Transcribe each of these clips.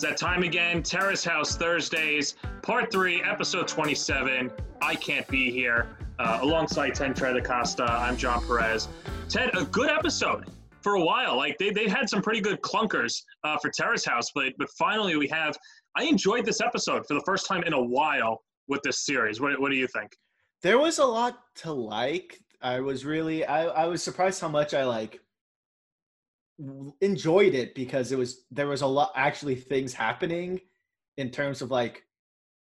It's that time again. Terrace House Thursdays, Part 3, Episode 27. I can't be here. Uh, alongside Ted Tredacosta, I'm John Perez. Ted, a good episode for a while. Like they they had some pretty good clunkers uh, for Terrace House, but but finally we have. I enjoyed this episode for the first time in a while with this series. What what do you think? There was a lot to like. I was really I I was surprised how much I like enjoyed it because it was there was a lot actually things happening in terms of like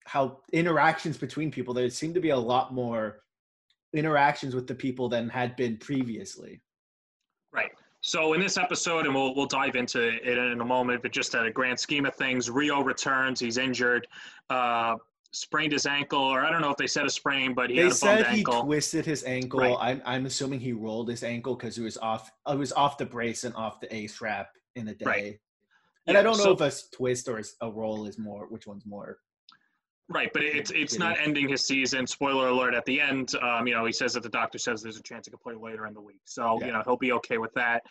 how interactions between people there seemed to be a lot more interactions with the people than had been previously. Right. So in this episode and we'll, we'll dive into it in a moment but just at a grand scheme of things rio returns. He's injured. Uh, sprained his ankle, or I don't know if they said a sprain, but he they had a said he ankle. twisted his ankle. Right. I'm I'm assuming he rolled his ankle because it was off. It was off the brace and off the ace wrap in a day. Right. And Yeah, I don't know so- if a twist or a roll is more. Which one's more? Right, but it's it's not ending his season. Spoiler alert! At the end, um, you know, he says that the doctor says there's a chance he could play later in the week, so you know he'll be okay with that.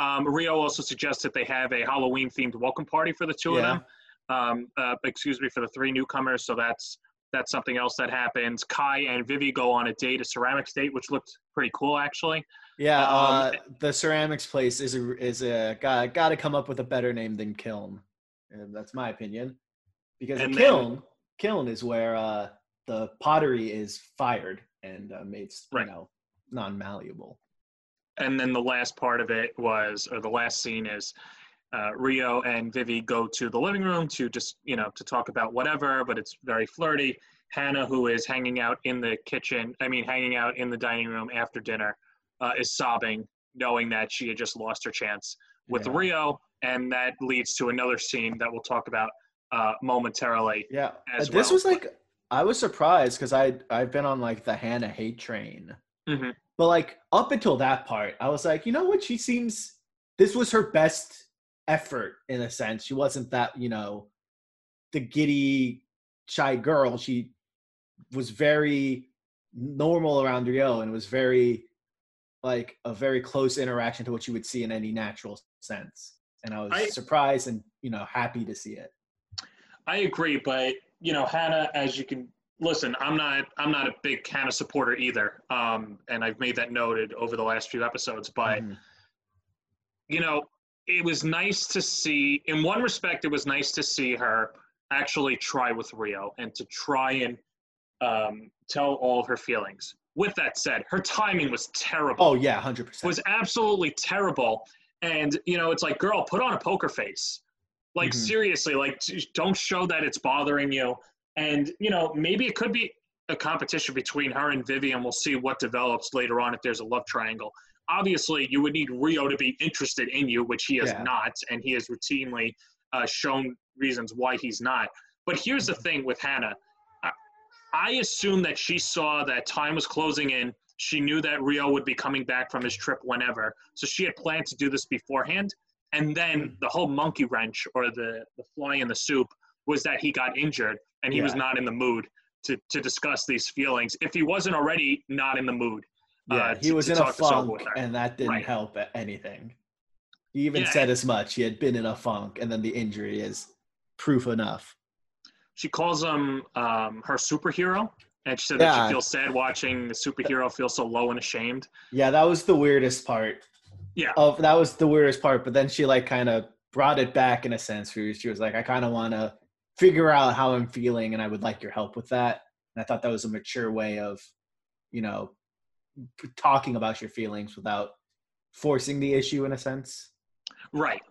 Um, Rio also suggests that they have a Halloween themed welcome party for the two of them. Um, uh, excuse me, for the three newcomers. So that's that's something else that happens. Kai and Vivi go on a date, a ceramics date, which looked pretty cool actually. Yeah, Um, uh, the ceramics place is a is a got got to come up with a better name than kiln. And that's my opinion, because a And then- kiln kiln is where uh, the pottery is fired and uh, made s- Right. you know non malleable. and then the last part of it was, or the last scene is, uh, Rio and Vivi go to the living room to just, you know, to talk about whatever, but it's very flirty. Hannah, who is hanging out in the kitchen, I mean, hanging out in the dining room after dinner, uh, is sobbing, knowing that she had just lost her chance with Yeah. Rio, and that leads to another scene that we'll talk about uh, momentarily. Yeah, this well, was like I was surprised because I I've been on like the Hannah hate train, Mhm. but like up until that part, I was like, you know what? She seems this was her best effort in a sense. She wasn't that you know the giddy shy girl. She was very normal around Rio and was very like a very close interaction to what you would see in any natural sense. And I was I- surprised and you know happy to see it. I agree, but you know, Hannah, as you can listen, I'm not I'm not a big Hannah supporter either. Um, and I've made that noted over the last few episodes. But Mhm. you know, it was nice to see. In one respect, it was nice to see her actually try with Rio and to try and um, tell all of her feelings. With that said, her timing was terrible Oh yeah, hundred percent. was absolutely terrible. And you know, it's like, girl, put on a poker face. Like Mhm. seriously, like don't show that it's bothering you. And you know, maybe it could be a competition between her and Vivian. We'll see what develops later on if there's a love triangle. Obviously, you would need Rio to be interested in you, which he is Yeah. not, and he has routinely uh, shown reasons why he's not. But here's the thing with Hannah. I, I assume that she saw that time was closing in. She knew that Rio would be coming back from his trip whenever. So she had planned to do this beforehand. And then the whole monkey wrench or the, the fly in the soup was that he got injured and he was not in the mood to, to discuss these feelings. If he wasn't already not in the mood. Yeah, uh, he was to in a talk this over funk, and that didn't Right. help anything. He even Yeah, said as much. He had been in a funk, and then the injury is proof enough. She calls him um, her superhero. And she said that she feels sad watching the superhero feel so low and ashamed. Yeah, that was the weirdest part. Yeah. Of that was the weirdest part. But then she like kind of brought it back in a sense. Where she was like, "I kind of want to figure out how I'm feeling, and I would like your help with that." And I thought that was a mature way of, you know, talking about your feelings without forcing the issue in a sense. Right.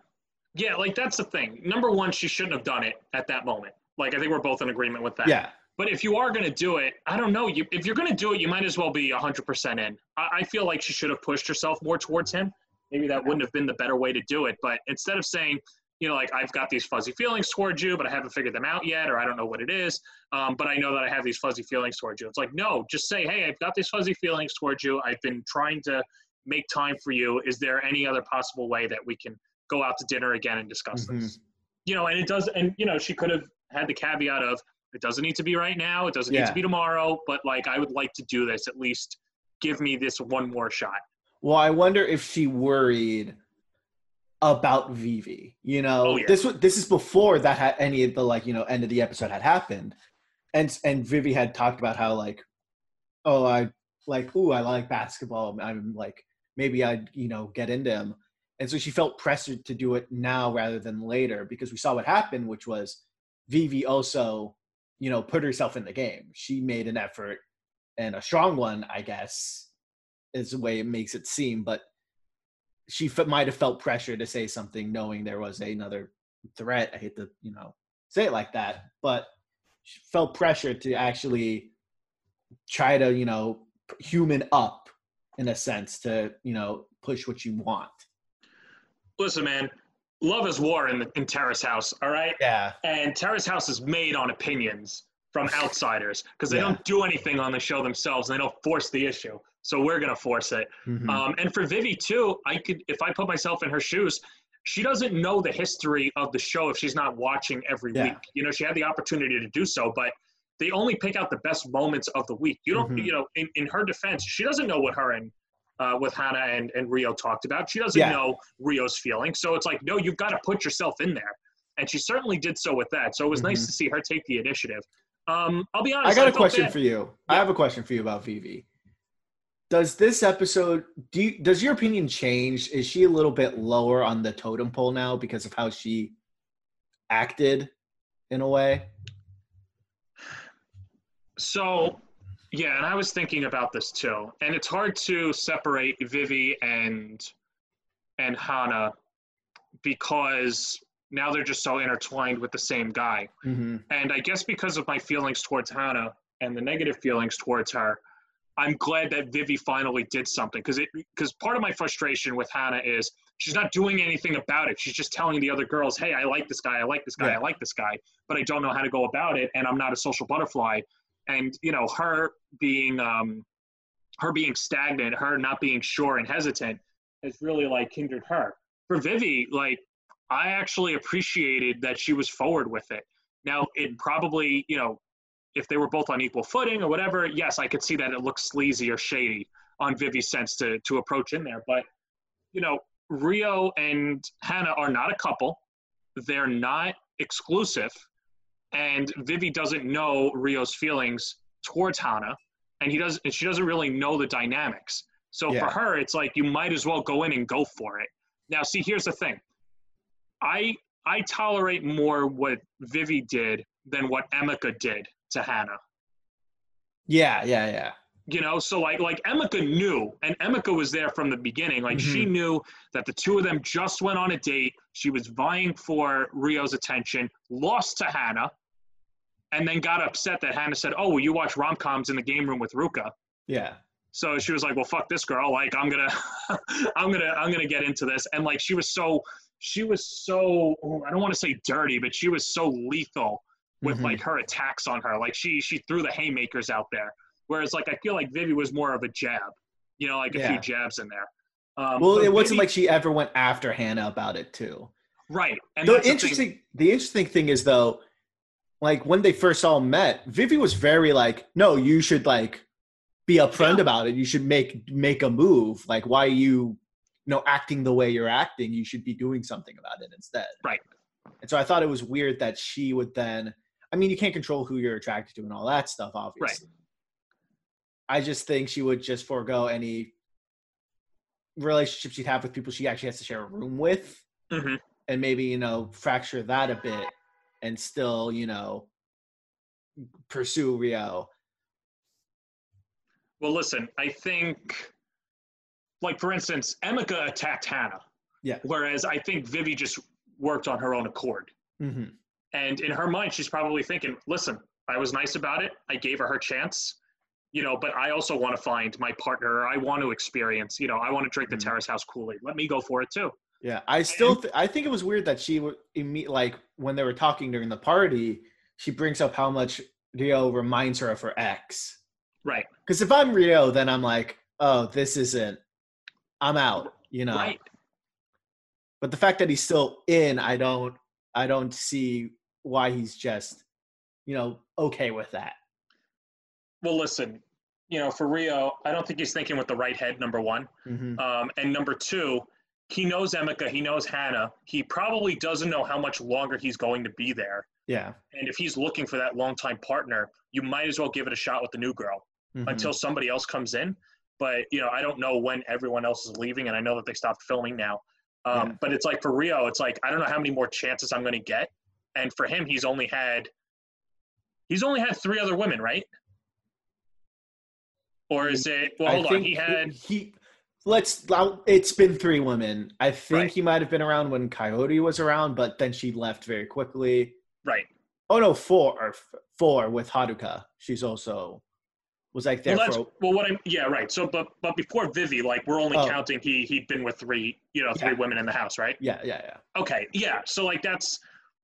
Yeah, like that's the thing. Number one, she shouldn't have done it at that moment. Like I think we're both in agreement with that. Yeah. But if you are going to do it, I don't know. You, if you're going to do it, you might as well be 100% in. I, I feel like she should have pushed herself more towards him. Maybe that wouldn't have been the better way to do it. But instead of saying, you know, like I've got these fuzzy feelings towards you, but I haven't figured them out yet, or I don't know what it is, um, but I know that I have these fuzzy feelings towards you. It's like, no, just say, hey, I've got these fuzzy feelings towards you. I've been trying to make time for you. Is there any other possible way that we can go out to dinner again and discuss Mhm. this? You know, and it does, and you know, she could have had the caveat of it doesn't need to be right now, it doesn't need to be tomorrow, but like I would like to do this at least. Give me this one more shot. Well, I wonder if she worried about Vivi. You know, Oh, yeah. this was this is before that had any of the like you know end of the episode had happened, and and Vivi had talked about how like, oh I like ooh I like basketball. I'm like maybe I'd you know get into him, and so she felt pressured to do it now rather than later because we saw what happened, which was Vivi also you know put herself in the game. She made an effort and a strong one, I guess, is the way it makes it seem, but she f- might have felt pressure to say something knowing there was another threat. I hate to, you know, say it like that, but she felt pressure to actually try to, you know, human up in a sense to, you know, push what you want. Listen, man, love is war in, in Terrace House, all right? Yeah. And Terrace House is made on opinions from outsiders because they Yeah. don't do anything on the show themselves and they don't force the issue. So we're going to force it. Mhm. Um, and for Vivi too, I could if I put myself in her shoes, she doesn't know the history of the show if she's not watching every Yeah. week. You know, she had the opportunity to do so, but they only pick out the best moments of the week. You don't, Mhm. you know, in, in her defense, she doesn't know what her and uh, with Hannah and, and Rio talked about. She doesn't Yeah. know Rio's feelings. So it's like, no, you've got to put yourself in there. And she certainly did so with that. So it was nice Mhm. to see her take the initiative. Um, I'll be honest. I got a question bad. for you. I have a question for you about Vivi. Does this episode do you, does your opinion change? Is she a little bit lower on the totem pole now because of how she acted in a way? So, yeah, and I was thinking about this too, and it's hard to separate Vivi and and Hana because now they're just so intertwined with the same guy. Mm-hmm. And I guess because of my feelings towards Hannah and the negative feelings towards her, I'm glad that Vivi finally did something because it because part of my frustration with Hannah is she's not doing anything about it. She's just telling the other girls, "Hey, I like this guy. I like this guy. Yeah. I like this guy," but I don't know how to go about it, and I'm not a social butterfly. And you know, her being um, her being stagnant, her not being sure and hesitant, has really like hindered her. For Vivi, like I actually appreciated that she was forward with it. Now, mm-hmm. it probably, you know, if they were both on equal footing or whatever, yes, I could see that it looks sleazy or shady on Vivi's sense to to approach in there. But you know, Rio and Hannah are not a couple. They're not exclusive, and Vivi doesn't know Rio's feelings towards Hannah, and he does, and she doesn't really know the dynamics. So Yeah. for her, it's like you might as well go in and go for it. Now, see, here's the thing. I I tolerate more what Vivi did than what Emika did to Hannah. Yeah, yeah, yeah. You know, so like like Emika knew, and Emika was there from the beginning. Like she mm-hmm. knew that the two of them just went on a date. She was vying for Rio's attention, lost to Hannah, and then got upset that Hannah said, "Oh, well, you watch rom coms in the game room with Ruka." Yeah. So she was like, "Well, fuck this girl. Like, I'm gonna, I'm gonna, I'm gonna get into this." And like, she was so, she was so, oh, I don't want to say dirty, but she was so lethal with Mhm. like her attacks on her. Like, she, she threw the haymakers out there. Whereas, like, I feel like Vivi was more of a jab, you know, like a Yeah. few jabs in there. Um, Well, it wasn't like she ever went after Hannah about it too. right. And the that's the interesting the interesting thing is though like when they first all met vivi was very like no you should like be upfront Yeah. about it you should make make a move like why you know acting the way you're acting you should be doing something about it instead Right. and so i thought it was weird that she would then i mean you can't control who you're attracted to and all that stuff obviously right. i just think she would just forego any relationship she'd have with people she actually has to share a room with Mhm. and maybe you know fracture that a bit and still you know pursue rio Well, listen, I think, like for instance, Emika attacked Hannah. Yeah. Whereas I think Vivi just worked on her own accord. mm-hmm. And in her mind, she's probably thinking, listen, I was nice about it. I gave her her chance, you know, but I also want to find my partner. I want to experience, you know, I want to drink the Mhm. Terrace House Kool Aid. Let me go for it too. yeah i still th- i think it was weird that she would like when they were talking during the party she brings up how much rio reminds her of her ex Right. because if i'm rio then i'm like oh this isn't i'm out you know Right. but the fact that he's still in i don't i don't see why he's just you know okay with that Well, listen, you know, for Rio, I don't think he's thinking with the right head, number one. mm-hmm. Um, and number two, he knows Emika, he knows Hannah. He probably doesn't know how much longer he's going to be there. Yeah. And if he's looking for that longtime partner, you might as well give it a shot with the new girl Mhm. until somebody else comes in. But you know, I don't know when everyone else is leaving, and I know that they stopped filming now. Um, Yeah. But it's like for Rio, it's like I don't know how many more chances I'm going to get. And for him, he's only had he's only had three other women, right? Or is it? Well, hold on. He had he. Let's. It's been three women. I think Right. he might have been around when Coyote was around, but then she left very quickly. right. Oh no, four or four with Haruka. She's also was like there Well, for. well. What I'm yeah, right. So, but but before Vivi, like we're only Oh. counting he he'd been with three, you know, three Yeah. women in the house, right? Yeah, yeah, yeah. Okay, yeah. So like that's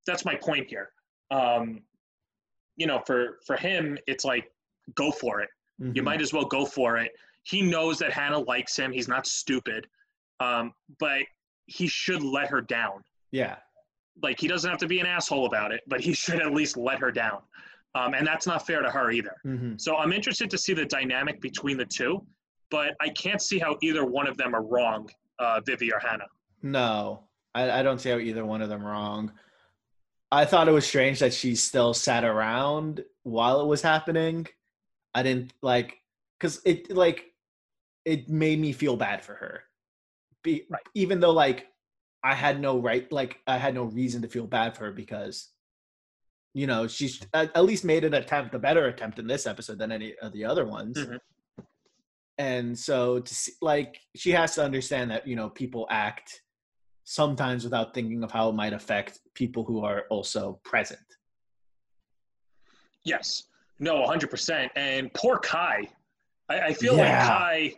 that's my point here. Um, you know, for for him, it's like go for it. You Mhm. might as well go for it. He knows that Hannah likes him. He's not stupid, um, but he should let her down. Yeah. Like he doesn't have to be an asshole about it, but he should at least let her down. Um, and that's not fair to her either. hmm So I'm interested to see the dynamic between the two, but I can't see how either one of them are wrong, uh, Vivi or Hannah. No, I, I don't see how either one of them wrong. I thought it was strange that she still sat around while it was happening. I didn't like because it like it made me feel bad for her. Be, Right. Even though like I had no right, like I had no reason to feel bad for her because you know she's at, at least made an attempt, a better attempt in this episode than any of the other ones. Mhm. And so to see, like she has to understand that you know people act sometimes without thinking of how it might affect people who are also present. Yes. No, 100%. And poor Kai. I, I feel Yeah. like Kai.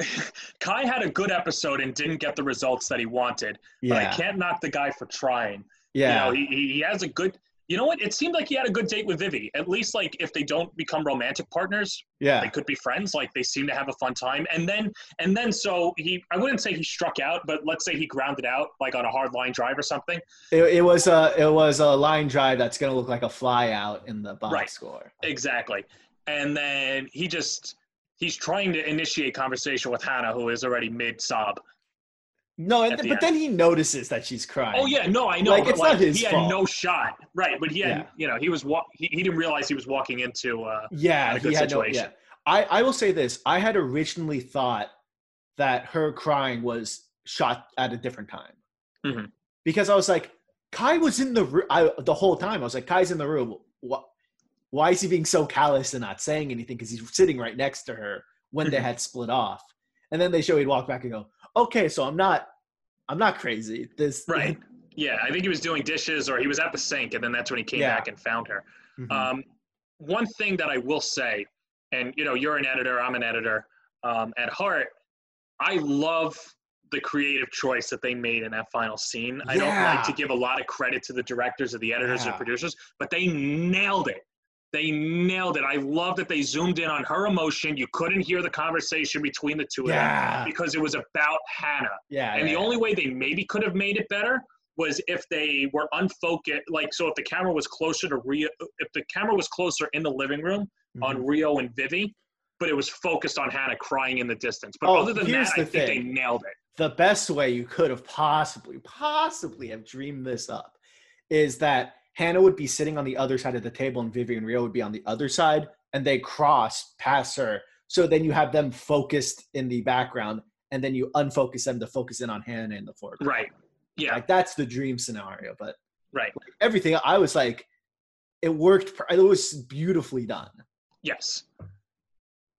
Kai had a good episode and didn't get the results that he wanted, but I can't knock the guy for trying. yeah, You know, he he has a good. You know what? It seemed like he had a good date with Vivi. At least, like, if they don't become romantic partners, yeah. they could be friends like they seem to have a fun time and then and then so he i wouldn't say he struck out but let's say he grounded out like on a hard line drive or something It, it was a it was a line drive that's gonna look like a fly out in the box Right. score. exactly and then he just he's trying to initiate conversation with hannah who is already mid sob No, and, the but then he notices that she's crying. oh yeah no i know Like, it's like not his he had fault. no shot right but he had Yeah. you know he was wa- he, he didn't realize he was walking into uh yeah, a he good had no. situation. Yeah, I I will say this: I had originally thought that her crying was shot at a different time Mhm. because I was like, Kai was in the room the whole time. I was like, Kai's in the room. What? Why is he being so callous and not saying anything? Because he's sitting right next to her when they Mhm. had split off, and then they show he'd walk back and go, "Okay, so I'm not, I'm not crazy." This right yeah i think he was doing dishes or he was at the sink and then that's when he came Yeah. back and found her Mhm. Um, one thing that I will say, and you know, you're an editor, I'm an editor. Um, at heart, I love the creative choice that they made in that final scene. I don't like to give a lot of credit to the directors or the editors or producers, but they nailed it. They nailed it. I love that they zoomed in on her emotion. You couldn't hear the conversation between the two of them because it was about Hannah. yeah, And the yeah, only way they maybe could have made it better was if they were unfocused. Like, so if the camera was closer to Rio, if the camera was closer in the living room Mhm. on Rio and Vivi, but it was focused on Hannah crying in the distance. But Oh, other than that, I the think they nailed it. the best way you could have possibly, possibly have dreamed this up is that Hannah would be sitting on the other side of the table and Vivian Rio would be on the other side and they cross past her. So then you have them focused in the background and then you unfocus them to focus in on Hannah in the foreground. Right. Yeah. Like that's the dream scenario. But Right. everything, I was like, it worked. It was beautifully done. Yes.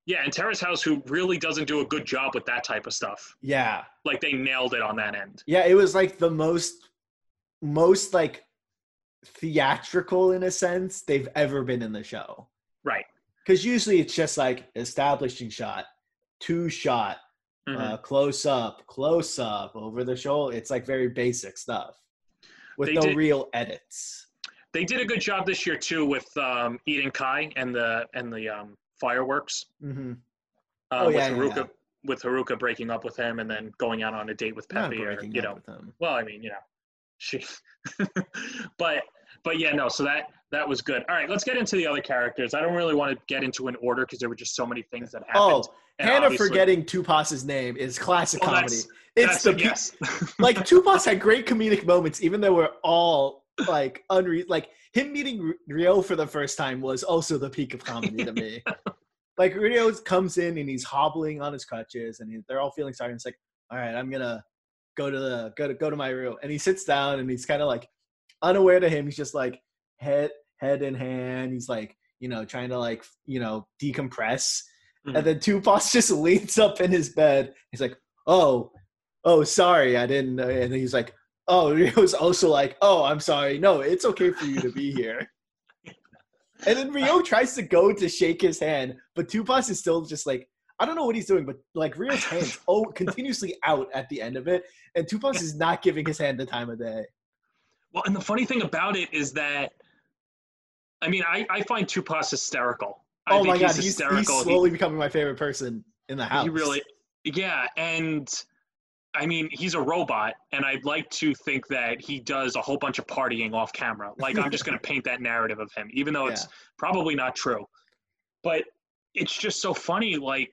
Yeah, and Terrace House, who really doesn't do a good job with that type of stuff. Yeah. Like they nailed it on that end. Yeah, it was like the most most like theatrical in a sense they've ever been in the show. Right. Because usually it's just like establishing shot, two shot, Mhm. uh, close up, close up, over the shoulder. It's like very basic stuff with They no did- real edits. They did a good job this year too with um, Eden Kai and the and the um, fireworks. hmm uh, Oh, with yeah, Haruka yeah. with Haruka breaking up with him and then going out on a date with Pepe or you know well I mean you know she but but yeah no so that that was good all right let's get into the other characters I don't really want to get into an order because there were just so many things that happened Oh, And Hannah forgetting Tupac's name is classic Well, comedy. that's- It's That's the yes. like Tupac had great comedic moments, even though we're all like unre like him meeting Rio for the first time was also the peak of comedy to me. like Rio comes in and he's hobbling on his crutches, and he, they're all feeling sorry. And it's like, all right, I'm gonna go to the go to go to my room, and he sits down and he's kind of like unaware to him. He's just like head head in hand. He's like you know trying to like you know decompress, Mhm. and then Tupac just leans up in his bed. He's like, oh oh sorry i didn't know. and he's like oh it was also like oh i'm sorry no it's okay for you to be here and then rio tries to go to shake his hand but tupac is still just like i don't know what he's doing but like rio's hands oh continuously out at the end of it and tupac is not giving his hand the time of day Well, and the funny thing about it is that, I mean, I, I find Tupac hysterical. I oh think my god he's he's, hysterical. he's He- slowly becoming my favorite person in the house He really, yeah, and I mean, he's a robot, and I'd like to think that he does a whole bunch of partying off camera. Like, I'm just going to paint that narrative of him, even though it's probably not true. But it's just so funny, like,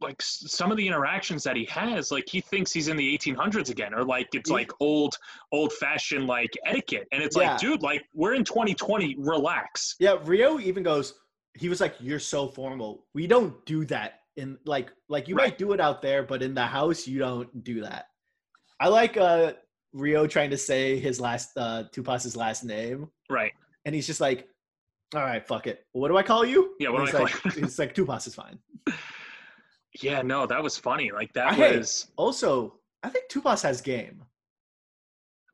like some of the interactions that he has, like he thinks he's in the 1800s again, or like it's like old, old-fashioned like etiquette, and it's Yeah. like, dude, like we're in 2020, relax. Yeah, Rio even goes. He was like, "You're so formal. We don't do that in like like you Right. might do it out there, but in the house you don't do that." I like uh Rio trying to say his last uh Tupac's last name, Right? and he's just like, "All right, fuck it. What do I call you?" Yeah, what And do I he's call like, It's like Tupac is fine. Yeah, no, that was funny. Like that was. Also, I think Tupac has game.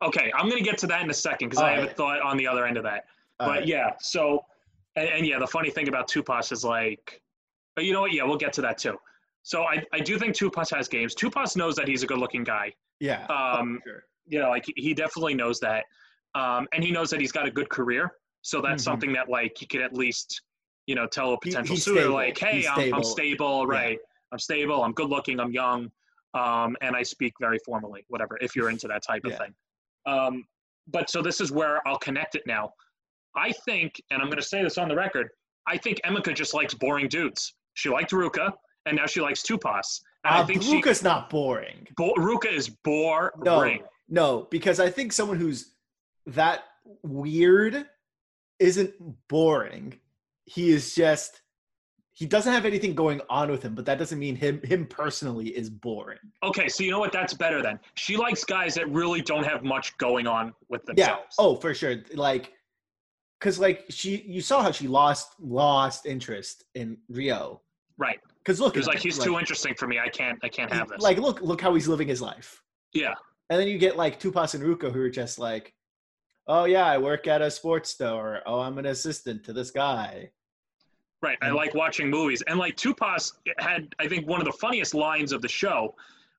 Okay, I'm gonna get to that in a second because I have a thought on the other end of that. All but right. yeah, so and, and yeah, the funny thing about Tupac is like, but you know what? Yeah, we'll get to that too. So I, I do think Tupac has games. Tupac knows that he's a good-looking guy. yeah, Um, sure. you know, like he definitely knows that, um, and he knows that he's got a good career. So that's Mhm. something that like he could at least, you know, tell a potential he's suitor stable. like, hey, I'm, I'm stable. right? Yeah. I'm stable. I'm good-looking. I'm young, um, and I speak very formally. Whatever, if you're into that type of thing. Um, but so this is where I'll connect it now. I think, and I'm going to say this on the record, I think Emika just likes boring dudes. She liked Ruka, and now she likes Tupac. And I Uh, think she, Ruka's not boring. Bo- Ruka is boring. No, no, because I think someone who's that weird isn't boring. He is just he doesn't have anything going on with him, but that doesn't mean him him personally is boring. Okay, so you know what? That's better then. She likes guys that really don't have much going on with themselves. Yeah. Oh, for sure. Like cuz like she you saw how she lost lost interest in Rio. right. Cuz look he's like he's too interesting for me. I can't. I can't have this. Like look look how he's living his life. yeah, And then you get like Tupac and Ruka who are just like, "Oh yeah, I work at a sports store. Oh, I'm an assistant to this guy." Right. I like watching movies, and like Tupac had, I think, one of the funniest lines of the show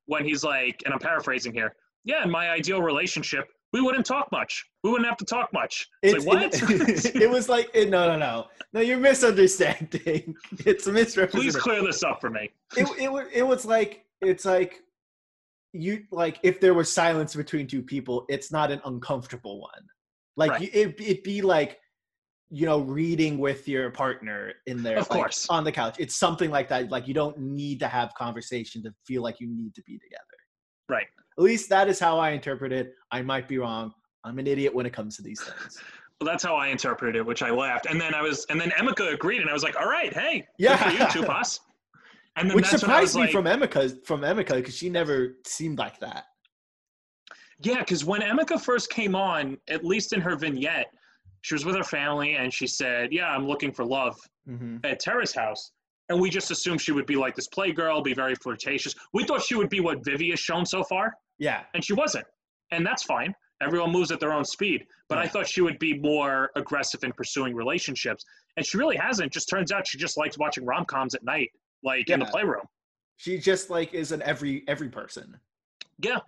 when he's like, and I'm paraphrasing here. Yeah, in my ideal relationship, we wouldn't talk much. We wouldn't have to talk much. It's, like what? It, it was like it, no, no, no, no. You're misunderstanding. It's a misrepresentation. Please clear this up for me. It, it, it was like it's like you like if there was silence between two people, it's not an uncomfortable one. Like Right. it, it'd be like you know reading with your partner in there, Of like, course. on the couch. It's something like that. Like you don't need to have conversation to feel like you need to be together. Right. At least that is how I interpret it. I might be wrong. I'm an idiot when it comes to these things. Well, that's how I interpreted it, which I laughed. And then I was, and then Emika agreed, and I was like, all right, hey, Yeah. you, Tupac. And then Which that's when I was surprised me like, from Emika from Emika because she never seemed like that. Yeah, because when Emika first came on, at least in her vignette, she was with her family and she said, Yeah, I'm looking for love hmm at Terrace House. And we just assumed she would be like this playgirl, be very flirtatious. We thought she would be what Vivi has shown so far, Yeah, and she wasn't. And that's fine. Everyone moves at their own speed. But I thought she would be more aggressive in pursuing relationships. And she really hasn't. Just turns out she just likes watching rom coms at night, like in the playroom. she just like is an every every person, Yeah.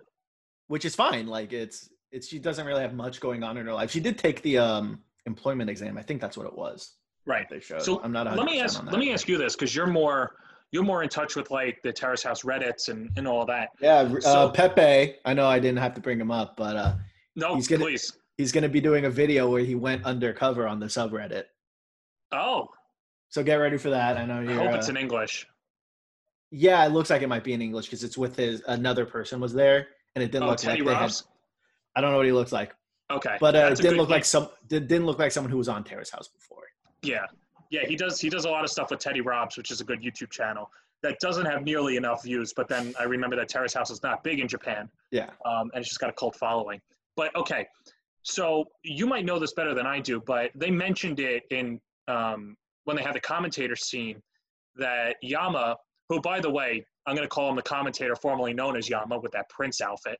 which is fine. Like it's it's she doesn't really have much going on in her life. She did take the um employment exam. I think that's what it was. Right. They showed. So I'm not. let me ask let me ask you this because you're more you're more in touch with like the terrace house reddits and, and all that Yeah, uh, Pepe. I know I didn't have to bring him up, but uh, no He's gonna- please he's going to be doing a video where he went undercover on the subreddit. oh So get ready for that. I know i you're. hope it's uh, in english Yeah, it looks like it might be in English because it's with his another person was there, and it didn't Oh, look Teddy like they had. I don't know what he looks like, Okay, but uh, it didn't look like some. Didn't look like someone who was on Terrace House before. Yeah, yeah, he does. He does a lot of stuff with Teddy Robbs, which is a good YouTube channel that doesn't have nearly enough views. But then I remember that Terrace House is not big in Japan, Yeah. um, and it's just got a cult following. But okay, so you might know this better than I do, but they mentioned it in um, when they had the commentator scene that Yama, who by the way, I'm going to call him the commentator formerly known as Yama with that Prince outfit.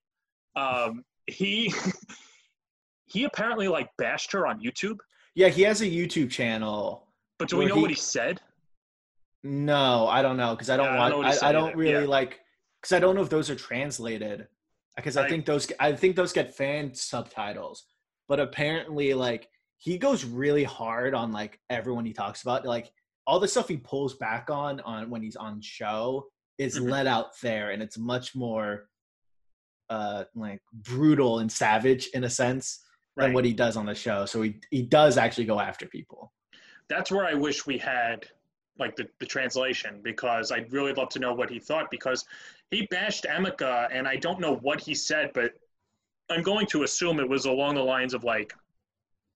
Um, he he apparently like bashed her on YouTube. Yeah, he has a YouTube channel. But do we know he- what he said? No, I don't know because I don't Yeah, I don't want. what he I, I don't really Yeah. like because I don't know if those are translated. Because I, I- think those I think those get fan subtitles, but apparently like he goes really hard on like everyone he talks about. Like all the stuff he pulls back on on when he's on show is Mhm. let out there, and it's much more uh like brutal and savage in a sense than what he does on the show. So he he does actually go after people. that's where I wish we had like the, the translation because I'd really love to know what he thought because he bashed Emika and I don't know what he said, but I'm going to assume it was along the lines of like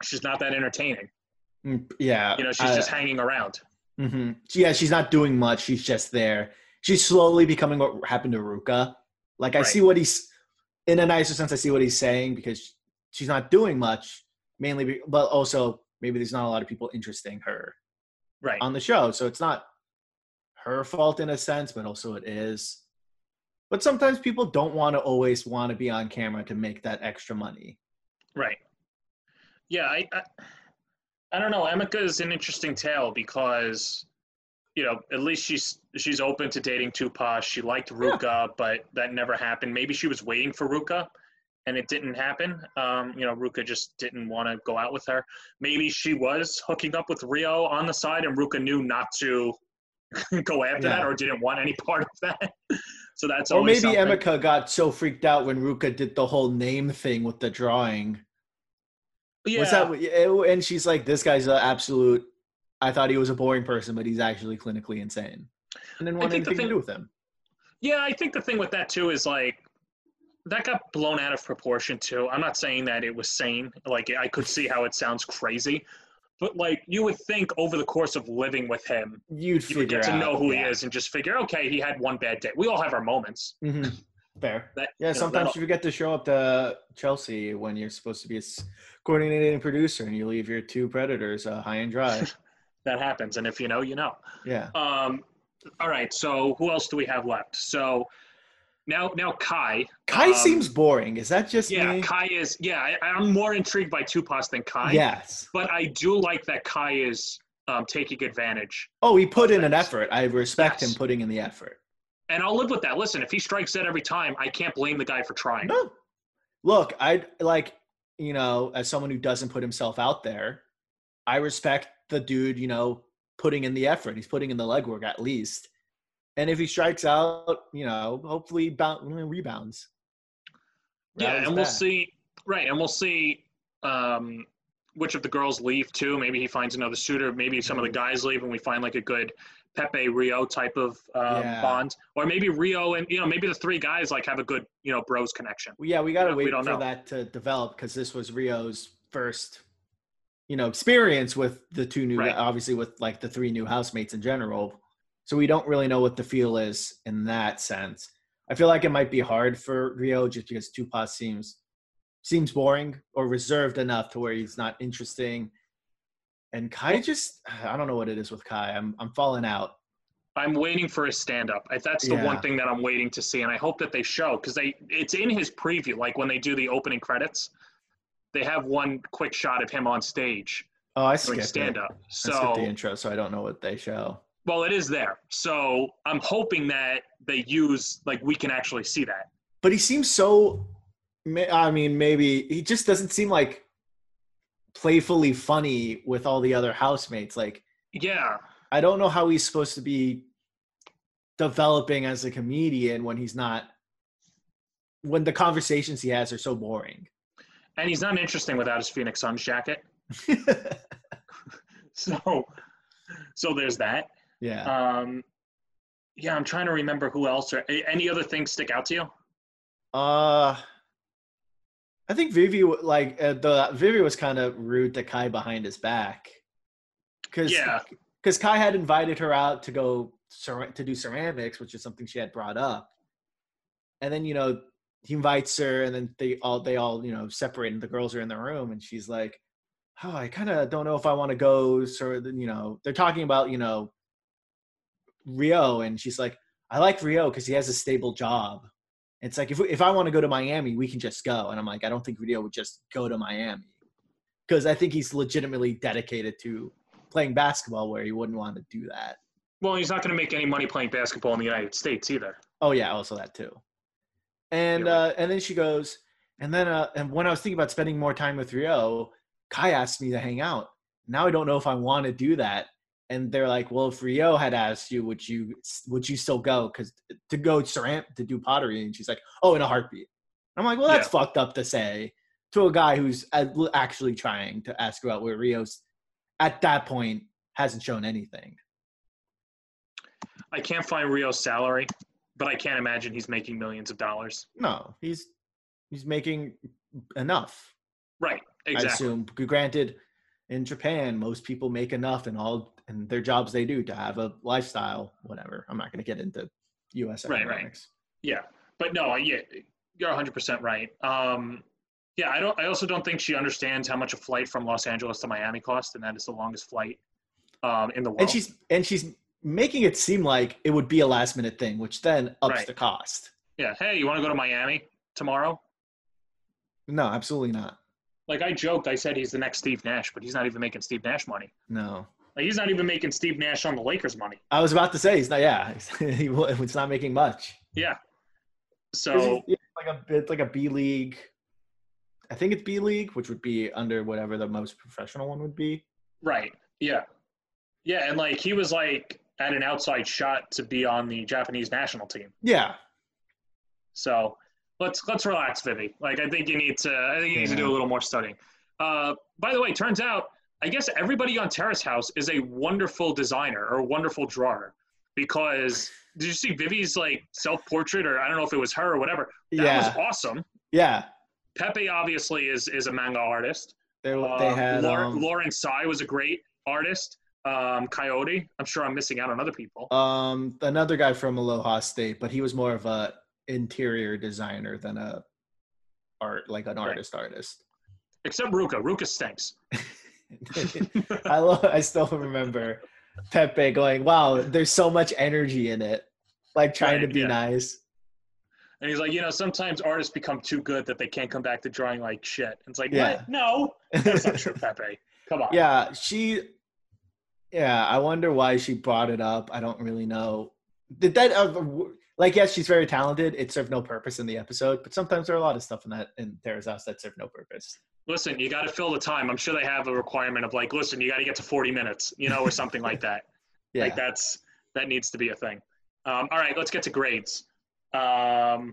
she's not that entertaining. Mm, Yeah, You know, she's I- just hanging around. hmm Yeah, she's not doing much. She's just there. She's slowly becoming what happened to Ruka. Like I Right. see what he's, in a nicer sense, I see what he's saying because she's not doing much. Mainly, be, but also maybe there's not a lot of people interesting her Right. on the show, so it's not her fault in a sense, but also it is. But sometimes people don't want to always want to be on camera to make that extra money. Right. Yeah, I, I I don't know. Emika is an interesting tale because you know, at least she's she's open to dating Tupac. She liked Ruka, but that never happened. Maybe she was waiting for Ruka and it didn't happen. Um, you know, Ruka just didn't want to go out with her. Maybe she was hooking up with Rio on the side and Ruka knew not to go after that or didn't want any part of that. so that's always. or maybe something. Emika got so freaked out when Ruka did the whole name thing with the drawing. yeah. What's that? And she's like, "This guy's an absolute." I thought he was a boring person, but he's actually clinically insane, and didn't I want think the anything to do with him. Yeah, I think the thing with that too is like that got blown out of proportion too. I'm not saying that it was sane. Like I could see how it sounds crazy, but like you would think over the course of living with him, You'd you would figure get to out know who yeah. he is and just figure, okay, he had one bad day. We all have our moments. Mhm. Fair. That Yeah, you know, sometimes you forget to show up to Chelsea when you're supposed to be a coordinating producer, and you leave your two predators uh, high and dry. that happens, and if you know, you know. yeah. Um, all right, so who else do we have left? So now, now Kai. Kai um, seems boring. Is that just Yeah, me? Kai is. Yeah, I, I'm more intrigued by Tupac than Kai. yes. but I do like that Kai is um, taking advantage. Oh, he put in an effort. I respect Yes. him putting in the effort. And I'll live with that. Listen, if he strikes it every time, I can't blame the guy for trying. No. Look, I like, you know, as someone who doesn't put himself out there, I respect the dude, you know, putting in the effort. He's putting in the legwork at least. And if he strikes out, you know, hopefully bound, rebounds. Yeah, and we'll see. Right, and we'll see um, which of the girls leave too. Maybe he finds another suitor. Maybe some of the guys leave, and we find like a good Pepe Rio type of um, Yeah. bond, or maybe Rio and you know maybe the three guys like have a good you know bros connection. Well, yeah, we got to know, wait for know. that to develop because this was Rio's first, you know, experience with the two new, Right. obviously with like the three new housemates in general. So we don't really know what the feel is in that sense. I feel like it might be hard for Rio just because Tupac seems seems boring or reserved enough to where he's not interesting. And Kai just, I don't know what it is with Kai. I'm I'm falling out. I'm waiting for his stand up. That's the one thing that I'm waiting to see, and I hope that they show because they it's in his preview. Like when they do the opening credits, they have one quick shot of him on stage Oh, I skipped stand up. I skipped the intro, so I don't know what they show. Well, it is there. So I'm hoping that they use like we can actually see that. but he seems so i mean maybe he just doesn't seem like playfully funny with all the other housemates like Yeah, i don't know how he's supposed to be developing as a comedian when he's not when the conversations he has are so boring and he's not interesting without his Phoenix Suns jacket. So so there's that. Yeah Um, yeah, I'm trying to remember who else. Or any other things stick out to you? Uh, I think Vivi like uh, the Vivi was kind of rude to Kai behind his back, because Yeah. because Kai had invited her out to go cer- to do ceramics, which is something she had brought up, and then you know he invites her, and then they all they all you know separate, and the girls are in the room, and she's like, "Oh, I kind of don't know if I want to go." So you know they're talking about you know Rio, and she's like, "I like Rio because he has a stable job." It's like if if I want to go to Miami, we can just go, and I'm like, I don't think Rio would just go to Miami because I think he's legitimately dedicated to playing basketball where he wouldn't want to do that. Well, he's not going to make any money playing basketball in the United States either. Oh yeah, also that too. And right. uh, and then she goes, and then uh, and when I was thinking about spending more time with Rio, Kai asked me to hang out. Now I don't know if I want to do that. And they're like, well, if Rio had asked you, would you would you still go? Because to go ceram to do pottery, and she's like, oh, in a heartbeat. I'm like, well, that's fucked up to say to a guy who's actually trying to ask about where Rio's at that point hasn't shown anything. I can't find Rio's salary, but I can't imagine he's making millions of dollars. No, he's he's making enough. Right. I assume. Granted, in Japan, most people make enough in all in their jobs they do to have a lifestyle. Whatever. I'm not going to get into U.S. Right, right. economics. Yeah. But no, yeah, you're 100% right. Um, yeah, I don't. I also don't think she understands how much a flight from Los Angeles to Miami costs, and that is the longest flight um, in the world. And she's and she's making it seem like it would be a last minute thing, which then ups Right. the cost. yeah. Hey, you want to go to Miami tomorrow? No, absolutely not. Like I joked, I said he's the next Steve Nash, but he's not even making Steve Nash money. No. Like he's not even making Steve Nash on the Lakers money. I was about to say he's not. Yeah, he, it's not making much. Yeah. So it's like a it's like a B league. I think it's B league, which would be under whatever the most professional one would be. right. Yeah. Yeah, and like he was like at an outside shot to be on the Japanese national team. Yeah, So let's let's relax, Vivi. Like I think you need to I think you need to do a little more studying. Uh, by the way, turns out I guess everybody on Terrace House is a wonderful designer or a wonderful drawer because did you see Vivi's like self portrait or I don't know if it was her or whatever. That yeah, was awesome. yeah. Pepe obviously is is a manga artist. They Uh, they had Lau- um, Lauren Tsai was a great artist. Um, Coyote. I'm sure I'm missing out on other people. um another guy from Aloha State, but he was more of a interior designer than a art like an Right. artist artist. Except Ruka. Ruka stinks. I love. I still remember Pepe going, "Wow, there's so much energy in it." Like trying to be yeah. nice. And he's like, you know, sometimes artists become too good that they can't come back to drawing like shit. And it's like, Yeah. what? No, that's not true, Pepe. Come on. yeah, she. Yeah, I wonder why she brought it up. I don't really know. Did that uh, like? Yes, she's very talented. It served no purpose in the episode, but sometimes there are a lot of stuff in that in Terrace House that serve no purpose. Listen, you got to fill the time. I'm sure they have a requirement of like, listen, you got to get to 40 minutes, you know, or something like that. Yeah, Like that's that needs to be a thing. Um, all right, let's get to grades. Um,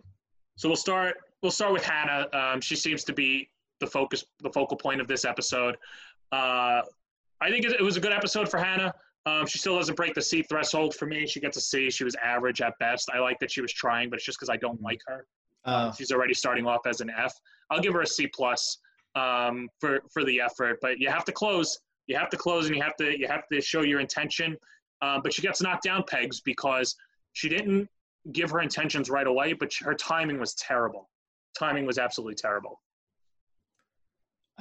so we'll start. We'll start with Hannah. Um, she seems to be the focus, the focal point of this episode. Uh, I think it, it was a good episode for Hannah. Um, she still doesn't break the C threshold for me. She gets a C. She was average at best. I like that she was trying, but it's just because I don't like her. uh, She's already starting off as an F. I'll give her a C plus um, for for the effort, but you have to close. You have to close, and you have to you have to show your intention. Um, but she gets knocked down pegs because she didn't give her intentions right away, but her timing was terrible. Timing was absolutely terrible.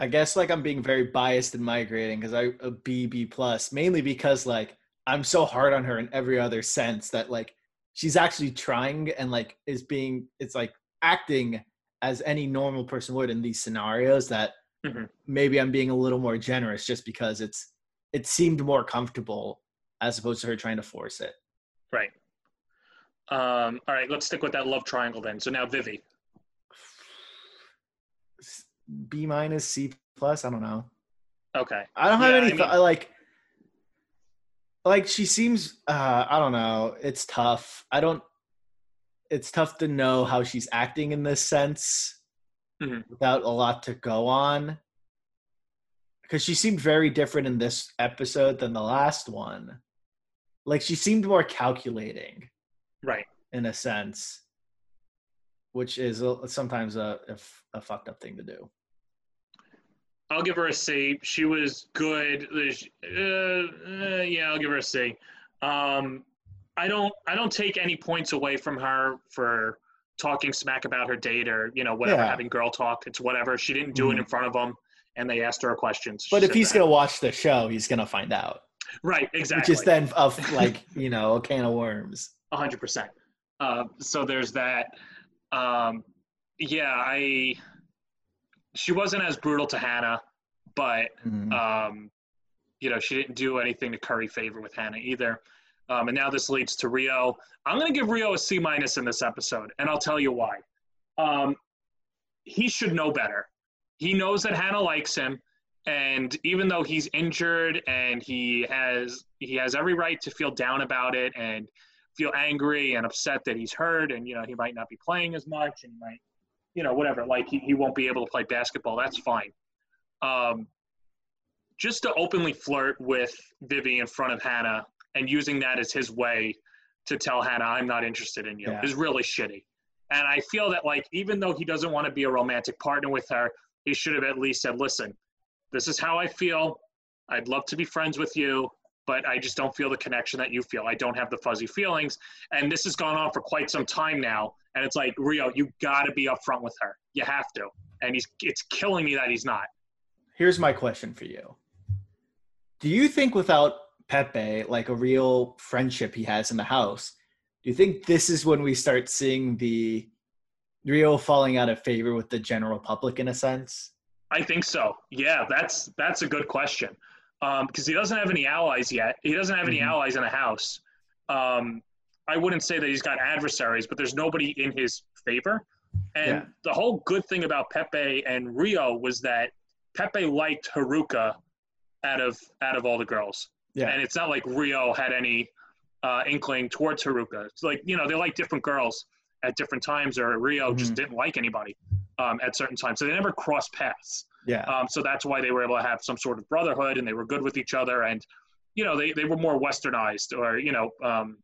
I guess like I'm being very biased in my grading because I a B B plus mainly because like I'm so hard on her in every other sense that like she's actually trying and like is being it's like acting as any normal person would in these scenarios that Mhm. maybe I'm being a little more generous just because it's it seemed more comfortable as opposed to her trying to force it. Right. Um, all right, let's stick with that love triangle then. So now Vivi. B minus C plus I don't know. Okay. I don't have Yeah, any I th- mean- I like like she seems uh I don't know. It's tough. I don't it's tough to know how she's acting in this sense Mhm. without a lot to go on. Cuz she seemed very different in this episode than the last one. Like she seemed more calculating. Right. in a sense, which is a, sometimes a, a a fucked up thing to do. I'll give her a C. She was good. Uh, uh, yeah, I'll give her a C. Um, I don't. I don't take any points away from her for talking smack about her date or you know whatever, Yeah. having girl talk. It's whatever. She didn't do it in front of them, and they asked her questions. But She if he's that. gonna watch the show, he's gonna find out, right, exactly, which is then of like you know a can of worms. hundred percent. Uh, so there's that. Um, yeah, I. She wasn't as brutal to Hannah, but Mhm. um, you know, she didn't do anything to curry favor with Hannah either. Um, and now this leads to Rio. I'm going to give Rio a C minus in this episode, and I'll tell you why. Um, he should know better. He knows that Hannah likes him, and even though he's injured and he has he has every right to feel down about it and feel angry and upset that he's hurt, and you know he might not be playing as much, and he might, you know, whatever. Like he, he won't be able to play basketball. That's fine. Um, just to openly flirt with Vivi in front of Hannah and using that as his way to tell Hannah, I'm not interested in you, Yeah. is really shitty. And I feel that, like, even though he doesn't want to be a romantic partner with her, he should have at least said, Listen, this is how I feel. I'd love to be friends with you, but I just don't feel the connection that you feel. I don't have the fuzzy feelings. And this has gone on for quite some time now. And it's like, Rio, you got to be upfront with her. You have to. And he's it's killing me that he's not. Here's my question for you: Do you think without Peppe, like a real friendship he has in the house, do you think this is when we start seeing the Rio falling out of favor with the general public in a sense? I think so. Yeah, that's that's a good question because he doesn't have any allies yet. He doesn't have any Mhm. allies in the house. Um, I wouldn't say that he's got adversaries, but there's nobody in his favor. And Yeah. the whole good thing about Peppe and Rio was that Peppe liked Haruka out of out of all the girls, Yeah. and it's not like Rio had any uh, inkling towards Haruka. It's like you know they like different girls at different times, or Rio just Mhm. didn't like anybody um, at certain times, so they never crossed paths. Yeah. Um, so that's why they were able to have some sort of brotherhood and they were good with each other. And, you know, they, they were more westernized or, you know, um,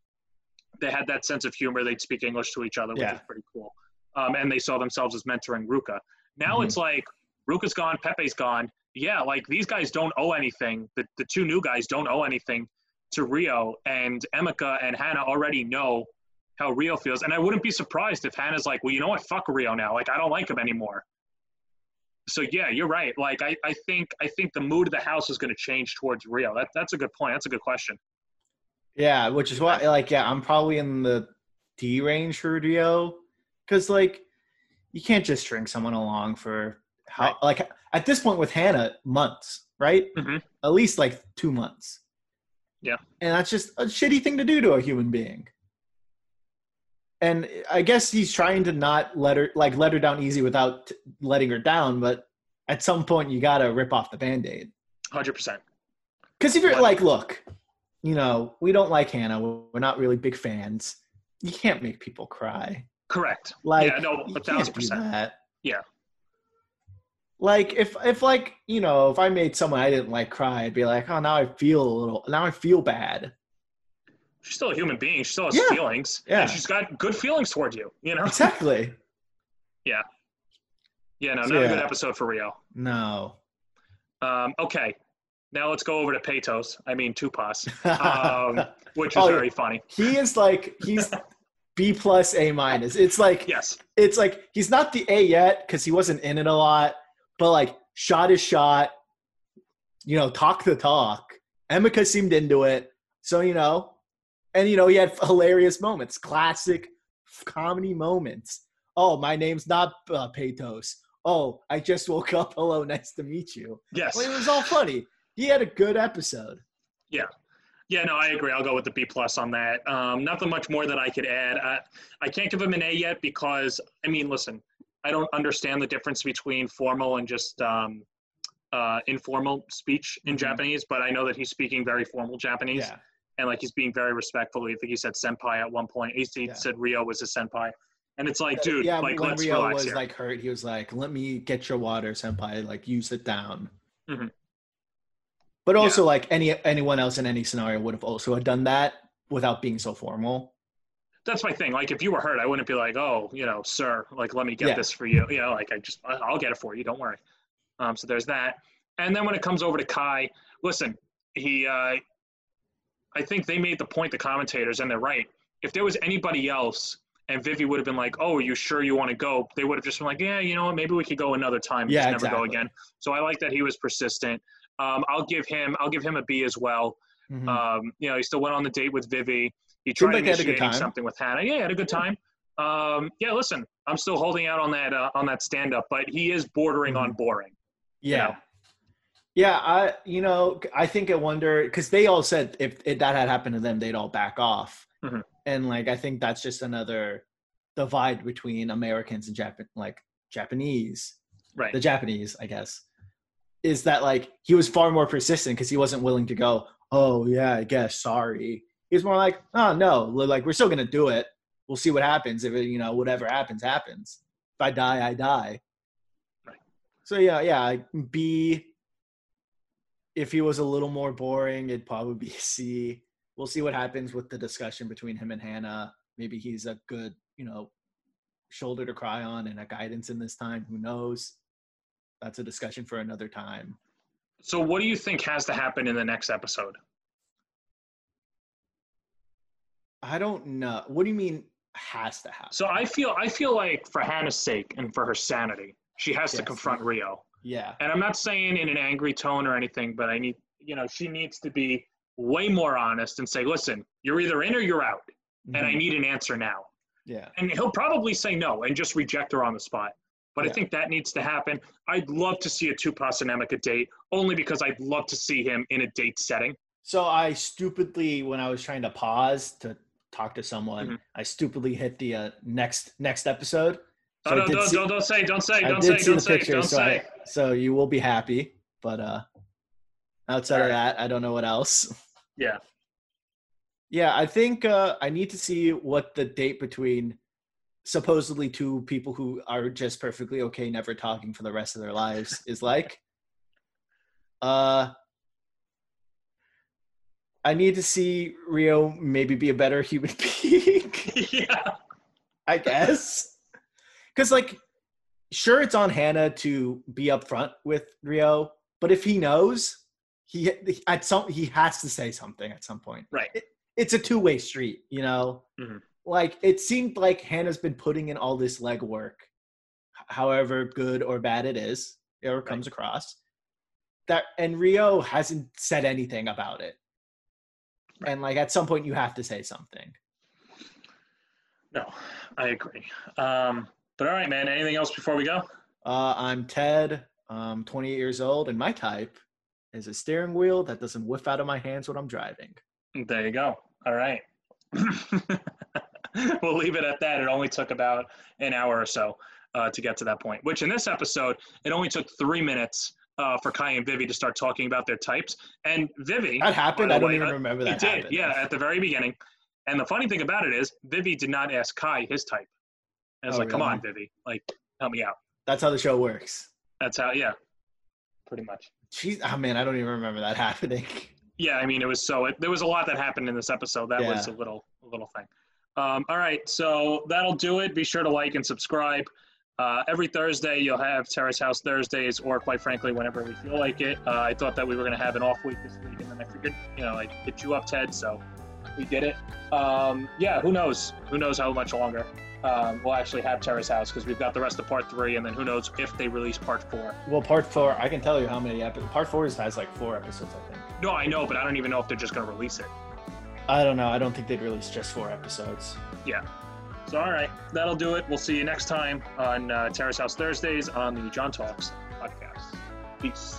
they had that sense of humor. They'd speak English to each other, which Yeah. is pretty cool. Um, and they saw themselves as mentoring Ruka. Now Mhm. it's like Ruka's gone, Peppe's gone. Yeah, like these guys don't owe anything. The, the two new guys don't owe anything to Rio. And Emika and Hannah already know how Rio feels. And I wouldn't be surprised if Hannah's like, well, you know what? Fuck Rio now. Like, I don't like him anymore so yeah, you're right. Like I, I think I think the mood of the house is going to change towards Rio. That that's a good point. That's a good question. Yeah, which is why, like, yeah, I'm probably in the D range for Rio, because like, you can't just string someone along for how, Right. like, at this point with Hannah, months, right? Mhm. At least like two months. Yeah. and that's just a shitty thing to do to a human being. And I guess he's trying to not let her, like, let her down easy without t- letting her down, but at some point you gotta rip off the band-aid. Hundred percent. Because if you're like, look, you know, we don't like Hannah. We're not really big fans. You can't make people cry. Correct. Like, yeah, no, a thousand percent. that. Yeah. Like if if like you know if I made someone I didn't like cry, I'd be like, oh, now I feel a little. Now I feel bad. She's still a human being. She still has Yeah. feelings. Yeah. And she's got good feelings toward you. You know. Exactly. Yeah. Yeah, no, not a good episode for Rio. no. Um, okay. Now let's go over to Patos. I mean Tupac, um, which is Oh, very funny. he is like he's B plus A minus. It's like Yes. it's like he's not the A yet because he wasn't in it a lot, but like shot is shot, you know, talk the talk. Emika seemed into it, so you know, and you know he had hilarious moments, classic comedy moments. Oh, my name's not uh. Oh, I just woke up. Hello, nice to meet you. Yes. Well, it was all funny. He had a good episode. Yeah, yeah, no, I agree. I'll go with the B plus on that. Um, nothing much more that I could add. I, I can't give him an A yet because I mean, listen, I don't understand the difference between formal and just um, uh, informal speech in Mhm. Japanese, but I know that he's speaking very formal Japanese Yeah, and like he's being very respectful. I think he said senpai at one point. He Yeah. said Rio was a senpai, and it's like, dude, yeah. like when let's Rio was here. like hurt, he was like, "Let me get your water, senpai. Like, you sit down." Mhm. But also, like any anyone else in any scenario would have also done that without being so formal. that's my thing. Like if you were hurt, I wouldn't be like, oh, you know, sir, like let me get Yeah. this for you. You know, like I just I'll get it for you. Don't worry. Um, so there's that. And then when it comes over to Kai, listen, he, uh, I think they made the point, the commentators, and they're right. If there was anybody else, and Vivi would have been like, "Oh, are you sure you want to go?" They would have just been like, "Yeah, you know what? Maybe we could go another time. Yeah, just never go again." So I like that he was persistent. Um, I'll give him, I'll give him a B as well. Mhm. Um, you know, he still went on the date with Vivi. He tried like they had a good initiating time. something with Hannah. Yeah, he had a good time. Um, yeah, listen, I'm still holding out on that uh, on that stand up, but he is bordering on boring. Yeah. know? Yeah, I you know I think I wonder because they all said if, if that had happened to them, they'd all back off, Mhm. and like I think that's just another divide between Americans and Japan like Japanese, Right. the Japanese, I guess, is that like he was far more persistent because he wasn't willing to go. Oh yeah, I guess sorry. He was more like, oh no, like we're still gonna do it. We'll see what happens. If it, you know whatever happens, happens. If I die, I die. Right. So yeah, yeah. I- B. If he was a little more boring, it'd probably be C. We'll see what happens with the discussion between him and Hannah. Maybe he's a good, you know, shoulder to cry on and a guidance in this time. Who knows? That's a discussion for another time. So, what do you think has to happen in the next episode? I don't know. What do you mean has to happen? So, I feel I feel like for Hannah's sake and for her sanity, she has to confront Rio. Yeah. And I'm not saying in an angry tone or anything, but I need, you know, she needs to be way more honest and say, listen, you're either in or you're out, and I Mhm. need an answer now. yeah. And he'll probably say no and just reject her on the spot. But I think that needs to happen. I'd love to see a Tupac and Emika date, only because I'd love to see him in a date setting. So I stupidly, when I was trying to pause to talk to someone, Mhm. I stupidly hit the uh, next next episode. Oh, So I no, don't, see- don't, don't say, don't say, I don't did say, see don't the say, picture, don't so say. I, so you will be happy. But uh outside of that, I don't know what else. Yeah. Yeah, I think uh I need to see what the date between supposedly two people who are just perfectly okay never talking for the rest of their lives is like. Uh I need to see Rio maybe be a better human being. yeah. I guess. Because, like, sure, it's on Hannah to be upfront with Rio, but if he knows, he at some he has to say something at some point. Right. It, it's a two way street, you know. Mhm. Like it seemed like Hannah's been putting in all this legwork, however good or bad it is, or Right. comes across. That and Rio hasn't said anything about it. Right. And like at some point, you have to say something. No, I agree. Um, but all right, man. Anything else before we go? Uh, I'm Ted. I'm 28 years old, and my type is a steering wheel that doesn't whiff out of my hands when I'm driving. There you go. All right. we'll leave it at that. It only took about an hour or so uh, to get to that point, which in this episode, it only took three minutes uh, for Kai and Vivi to start talking about their types. And Vivi, That happened. I don't way, even uh, remember it that. did, happened. yeah, at the very beginning. And the funny thing about it is, Vivi did not ask Kai his type. And I was Oh, like, come really? on, Vivi, like, help me out. That's how the show works. That's how, yeah, pretty much. Jeez, oh man, I don't even remember that happening. Yeah, I mean, it was so. It, there was a lot that happened in this episode. That was a little, a little thing. Um, all right, so that'll do it. Be sure to like and subscribe. Uh, every Thursday, you'll have Terrace House Thursdays, or quite frankly, whenever we feel like it. Uh, I thought that we were going to have an off week this week, and then I figured, you know, I hit you up, Ted. So we did it. Um, yeah, who knows? Who knows how much longer um, we'll actually have Terrace House because we've got the rest of part three, and then who knows if they release part four. Well, part four, I can tell you how many episodes. Part four is- has like four episodes, I think. No, I know, but I don't even know if they're just going to release it. I don't know. I don't think they'd release just four episodes. Yeah. So, all right, that'll do it. We'll see you next time on uh, Terrace House Thursdays on the John Talks podcast. Peace.